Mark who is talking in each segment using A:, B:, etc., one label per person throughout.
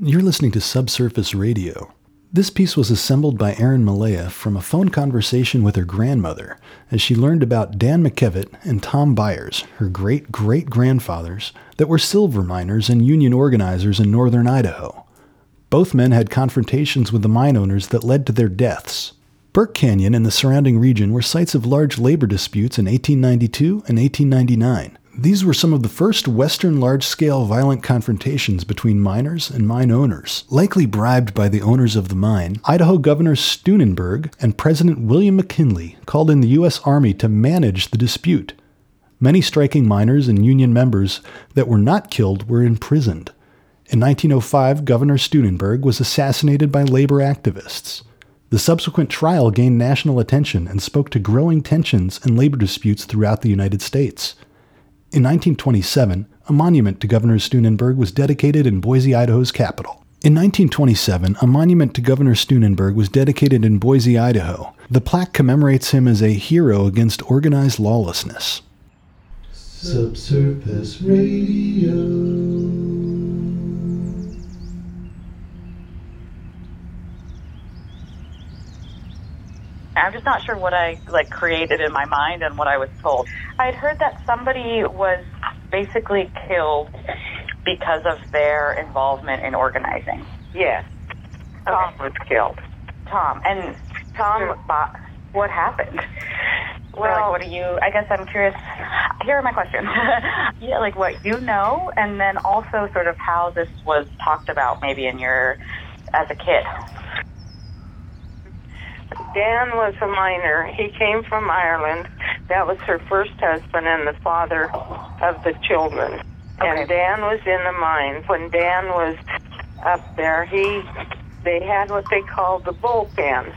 A: You're listening to Subsurface Radio. This piece was assembled by Erin Malaya from a phone conversation with her grandmother as she learned about Dan McKevitt and Tom Byers, her great great grandfathers, that were silver miners and union organizers in northern Idaho. Both men had confrontations with the mine owners that led to their deaths. Burke Canyon and the surrounding region were sites of large labor disputes in 1892 and 1899. These were some of the first Western large scale violent confrontations between miners and mine owners. Likely bribed by the owners of the mine, Idaho Governor Steunenberg and President William McKinley called in the U.S. Army to manage the dispute. Many striking miners and Union members that were not killed were imprisoned. In 1905, Governor Steunenberg was assassinated by labor activists. The subsequent trial gained national attention and spoke to growing tensions and labor disputes throughout the United States. In 1927, a monument to Governor Steunenberg was dedicated in Boise, Idaho's capital. In 1927, a monument to Governor Steunenberg was dedicated in Boise, Idaho. The plaque commemorates him as a hero against organized lawlessness.
B: Subsurface Radio.
C: I'm just not sure what I like created in my mind and what I was told. I had heard that somebody was basically killed because of their involvement in organizing.
D: Yes. Tom was killed.
C: Tom and
D: Tom, uh,
C: what happened?
D: Well,
C: like, what do you? I guess I'm curious. Here are my questions. yeah, like what you know, and then also sort of how this was talked about, maybe in your as a kid.
D: Dan was a miner. He came from Ireland. That was her first husband and the father of the children.
C: Okay.
D: And Dan was in the mines. When Dan was up there, he they had what they called the bullpen,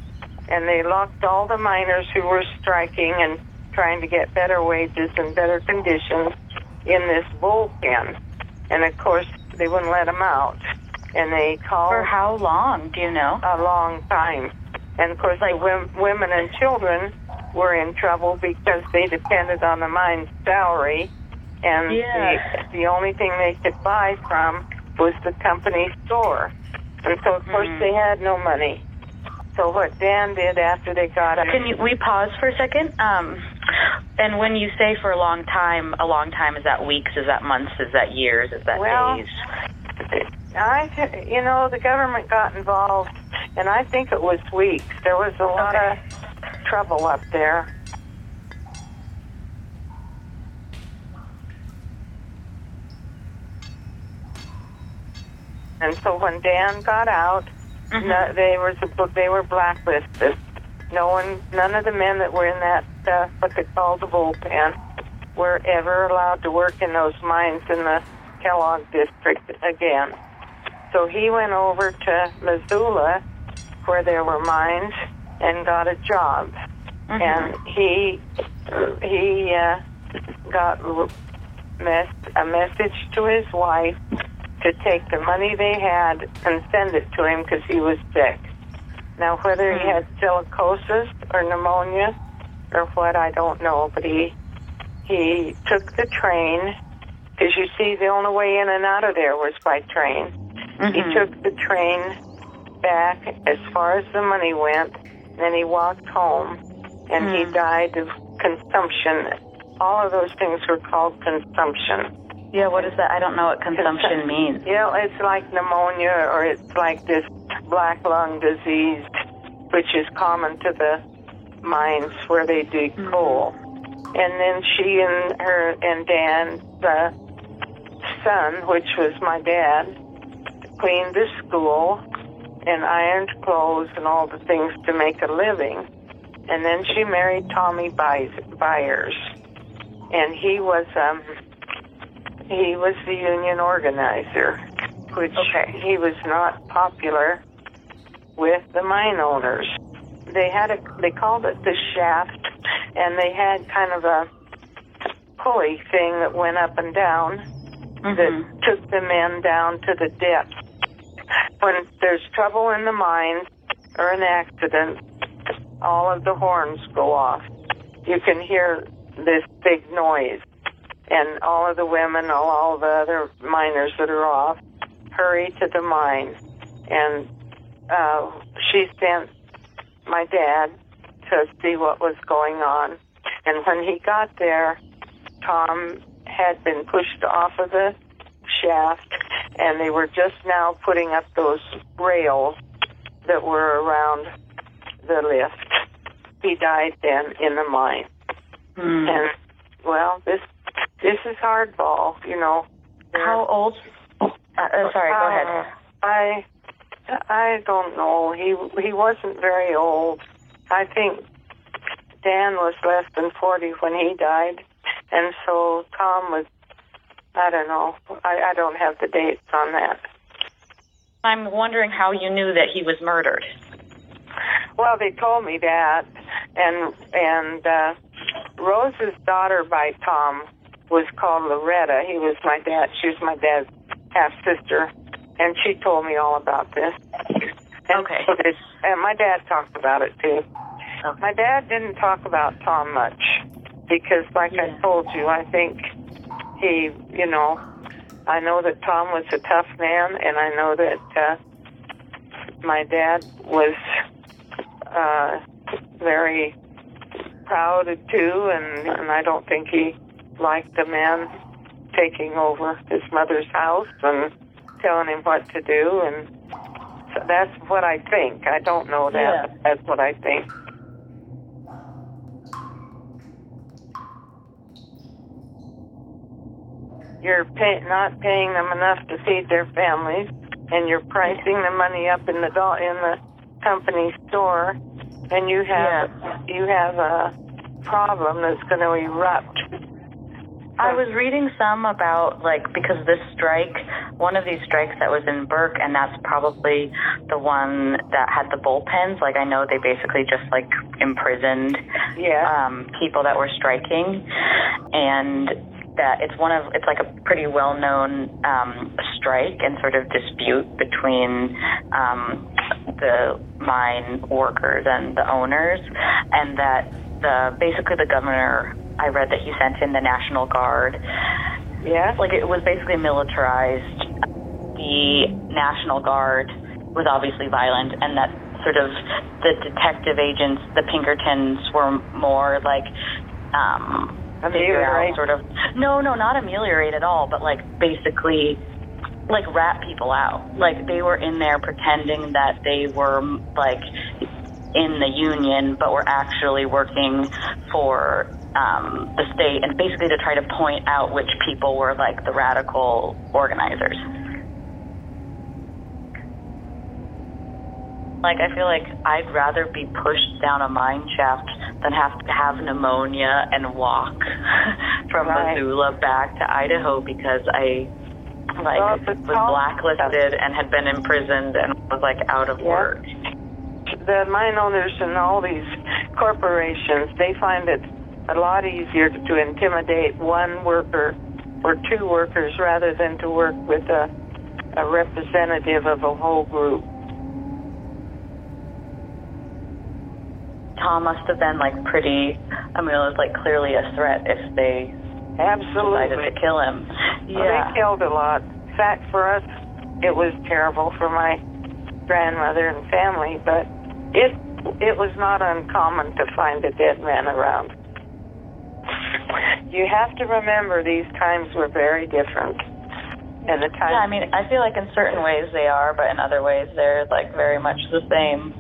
D: and they locked all the miners who were striking and trying to get better wages and better conditions in this bullpen. And of course, they wouldn't let them out. And they called
C: For how long? Do you know?
D: a long time. And of course, like wom- women and children were in trouble because they depended on the mine's salary, and
C: Yeah.
D: the, the only thing they could buy from was the company store. And so, of course,
C: Mhm.
D: they had no money. So what Dan did after they got out,
C: Can you, we pause for a second? Um, and when you say for a long time, a long time is that weeks? Is that months? Is that years? Is that
D: Well,
C: days?
D: I, you know, the government got involved, and I think it was weeks. There was a lot
C: Okay.
D: of trouble up there. And so when Dan got out,
C: Mhm.
D: no, they were they were blacklisted. No one, none of the men that were in that uh, what they call the bullpen were ever allowed to work in those mines in the Kellogg district again. So he went over to Missoula, where there were mines, and got a job.
C: Mhm.
D: And he he uh, got r- mes- a message to his wife to take the money they had and send it to him because he was sick. Now, whether he
C: Hmm.
D: had silicosis or pneumonia or what, I don't know. But he he took the train because you see, the only way in and out of there was by train. He
C: Mhm.
D: took the train back as far as the money went, then he walked home, and he
C: Hmm.
D: died of consumption. All of those things were called consumption.
C: Yeah, what is that? I don't know what consumption
D: Consum-
C: means.
D: You know, it's like pneumonia or it's like this black lung disease, which is common to the mines where they dig
C: Mhm.
D: coal. And then she and her and Dan, the son, which was my dad, cleaned the school and ironed clothes and all the things to make a living. And then she married Tommy Byers, and he was um, he was the union organizer, which
C: Okay.
D: he was not popular with the mine owners. They had a they called it the shaft, and they had kind of a pulley thing that went up and down
C: Mhm.
D: that took the men down to the depths. When there's trouble in the mines or an accident, all of the horns go off. You can hear this big noise, and all of the women, all, all the other miners that are off, hurry to the mine. And uh, she sent my dad to see what was going on. And when he got there, Tom had been pushed off of the shaft, and they were just now putting up those rails that were around the lift. He died then in the mine.
C: Hmm.
D: And well, this this is hardball, you know.
C: How old? Uh, uh, sorry, go ahead.
D: Uh, I I don't know. He he wasn't very old. I think Dan was less than forty when he died, and so Tom was. I don't know. I, I don't have the dates on that.
C: I'm wondering how you knew that he was murdered.
D: Well, they told me that, and and uh, Rose's daughter by Tom was called Loretta. He was my dad. She was my dad's half sister, and she told me all about this. And
C: Okay.
D: so did- and my dad talked about it too.
C: Okay.
D: My dad didn't talk about Tom much because, like
C: Yeah.
D: I told you, I think he, you know, I know that Tom was a tough man, and I know that uh, my dad was uh, very proud of too, and, and I don't think he liked the man taking over his mother's house and telling him what to do, and so that's what I think. I don't know that.
C: Yeah.
D: That's what I think. You're pay, not paying them enough to feed their families, and you're pricing the money up in the do- in the company store, and you have you have a problem that's going to erupt.
C: I was reading some about like because this strike, one of these strikes that was in Burke, and that's probably the one that had the bullpens. Like I know they basically just like imprisoned
D: Yeah.
C: um, people that were striking, and that it's one of it's like a pretty well known um, strike and sort of dispute between um, the mine workers and the owners, and that the basically the governor. I read that he sent in the National Guard.
D: yeah.
C: Like it was basically militarized. The National Guard was obviously violent, and that sort of the detective agents, the Pinkertons, were more like um, figure out
D: Ameliorate.
C: sort of no, no, not ameliorate at all, but like basically like rat people out. Like they were in there pretending that they were like in the union, but were actually working for um, the state, and basically to try to point out which people were like the radical organizers. Like I feel like I'd rather be pushed down a mine shaft than have to have pneumonia and walk from
D: Right.
C: Missoula back to Idaho because I like
D: Well,
C: was blacklisted and had been imprisoned and was like out of
D: Yeah.
C: work.
D: the mine owners and all these corporations, they find it a lot easier to intimidate one worker or two workers rather than to work with a, a representative of a whole group.
C: Tom must have been like pretty. I mean, it was like clearly a threat if they decided
D: Absolutely.
C: to kill him.
D: Well,
C: Yeah.
D: they killed a lot. In fact, for us, it was terrible for my grandmother and family, but it it was not uncommon to find a dead man around. You have to remember these times were very different. And the
C: Yeah, I mean, I feel like in certain ways they are, but in other ways they're like very much the same.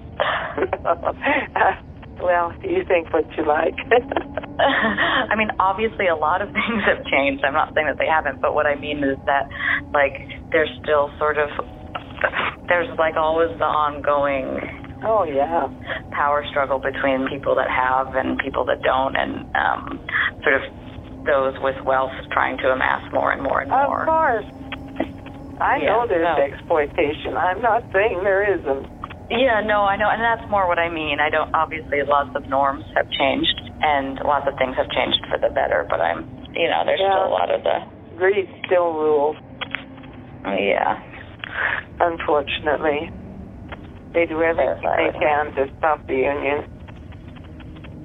D: well, you think what you like.
C: I mean, obviously a lot of things have changed. I'm not saying that they haven't, but what I mean is that like there's still sort of there's like always the ongoing
D: oh yeah.
C: power struggle between people that have and people that don't, and um, sort of those with wealth trying to amass more and more and more.
D: Of course. I
C: Yeah,
D: know there's
C: no.
D: exploitation. I'm not saying there isn't.
C: Yeah, no, I know, and that's more what I mean. I don't. Obviously, lots of norms have changed, and lots of things have changed for the better. But I'm, you know, there's
D: Yeah.
C: still a lot of the,
D: Greed still rules.
C: yeah,
D: unfortunately. They do everything they can to stop the union.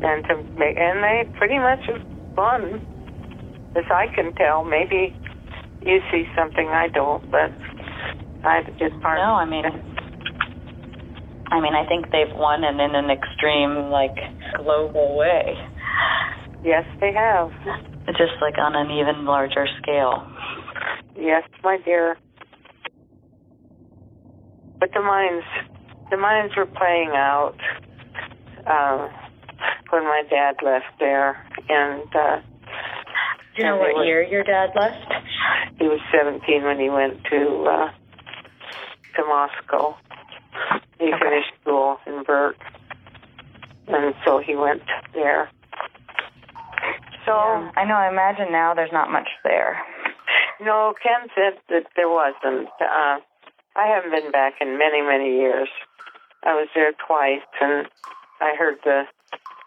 D: And to make and they pretty much have won. As I can tell, maybe you see something I don't, but I it's hard.
C: No, I mean, I mean, I think they've won and in an extreme, like, global way.
D: Yes, they have.
C: Just like on an even larger scale.
D: Yes, my dear. But the mines, the mines were playing out uh, when my dad left there, and uh,
C: Do you know what year your dad left?
D: he was 17 when he went to uh, to Moscow. He
C: Okay.
D: finished school in Burke, and so he went there. So.
C: I know. I imagine now there's not much there.
D: No, Ken said that there wasn't. Uh, I haven't been back in many, many years. I was there twice, and I heard the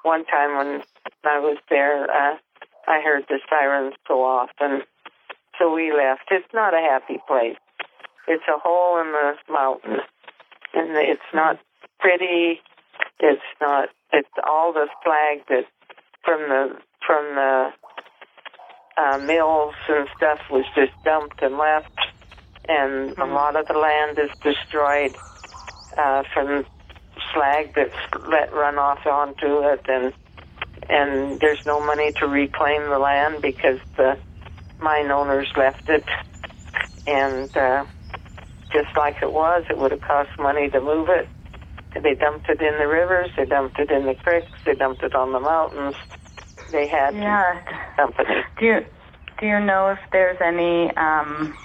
D: one time when I was there, uh, I heard the sirens go off, and so we left. It's not a happy place. It's a hole in the mountain, and it's not pretty. It's not. It's all the slag that from the from the uh, mills and stuff was just dumped and left, and a lot of the land is destroyed uh, from slag that's let run off onto it, and and there's no money to reclaim the land because the mine owners left it, and uh, just like it was, it would have cost money to move it. They dumped it in the rivers, they dumped it in the creeks, they dumped it on the mountains. They had
C: Yeah.
D: company.
C: Do you do you know if there's any um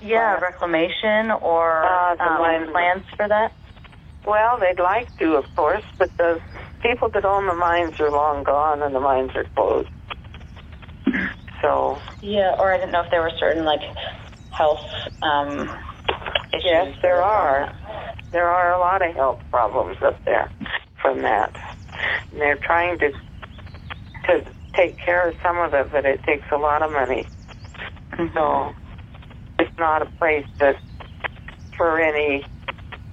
C: yeah
D: What?
C: reclamation or
D: Uh,
C: um, plans for that?
D: Well, they'd like to, of course, but the people that own the mines are long gone and the mines are closed. So,
C: Yeah, or I didn't know if there were certain like health um issues.
D: yes, there are. There are a lot of health problems up there from that. And they're trying to to take care of some of it, but it takes a lot of money. Mm-hmm. So, it's not a place that for any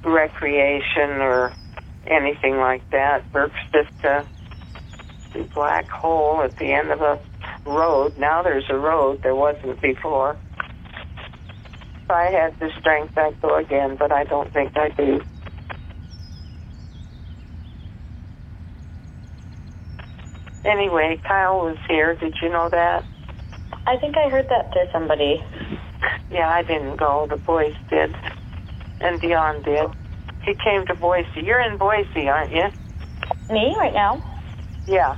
D: recreation or anything like that. Burke's just a black hole at the end of a road. Now there's a road. There wasn't before. If I had the strength, I'd go again, but I don't think I do. Anyway, Kyle was here. Did you know that?
C: I think I heard that through somebody.
D: Yeah, I didn't go. The boys did. And Dion did. He came to Boise. You're in Boise, aren't you?
C: Me right now?
D: Yeah.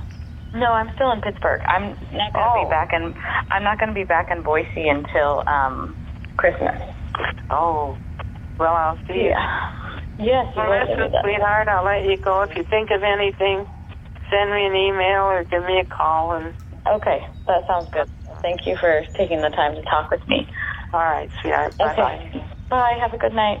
C: No, I'm still in Pittsburgh. I'm not going to
D: Oh.
C: be back in. I'm not going to be back in Boise until um Christmas.
D: Oh. Well, I'll see you.
C: Yes,
D: Well, listen, sweetheart, I'll let you go. If you think of anything, send me an email or give me a call. And
C: Okay, that sounds good. Thank you for taking the time to talk with me.
D: all right, sweetheart. Bye bye.
C: Bye. Have a good night.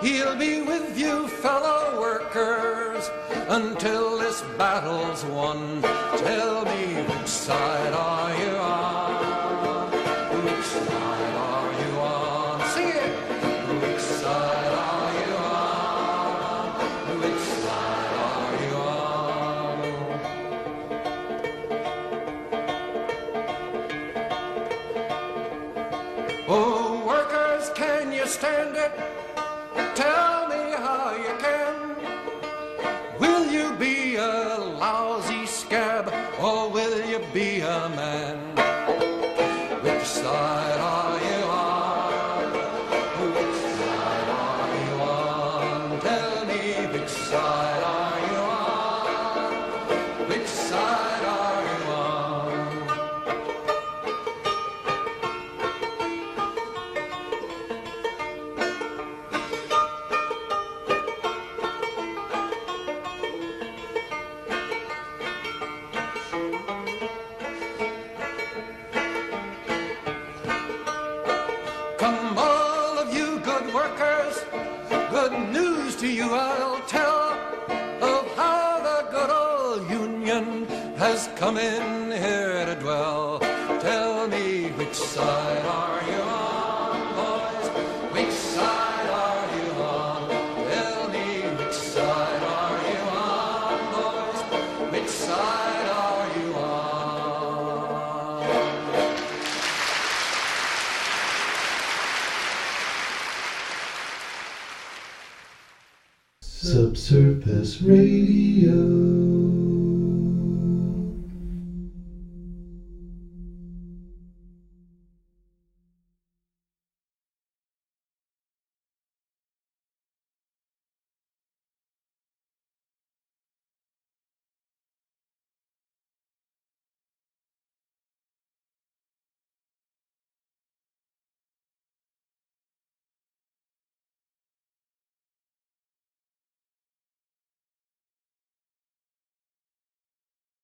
B: He'll be with you, fellow workers, until this battle's won. Tell me, which side are you on? Which side are you on? Sing it! Which side are you on? Which side are you on? Oh, workers, can you stand it? Tell me how you can. Will you be a lousy scab or will you be a man? Has come in here to dwell. Tell me which side are you on, boys? Which side are you on? Tell me which side are you on, boys? Which side are you on?
E: Subsurface Radio.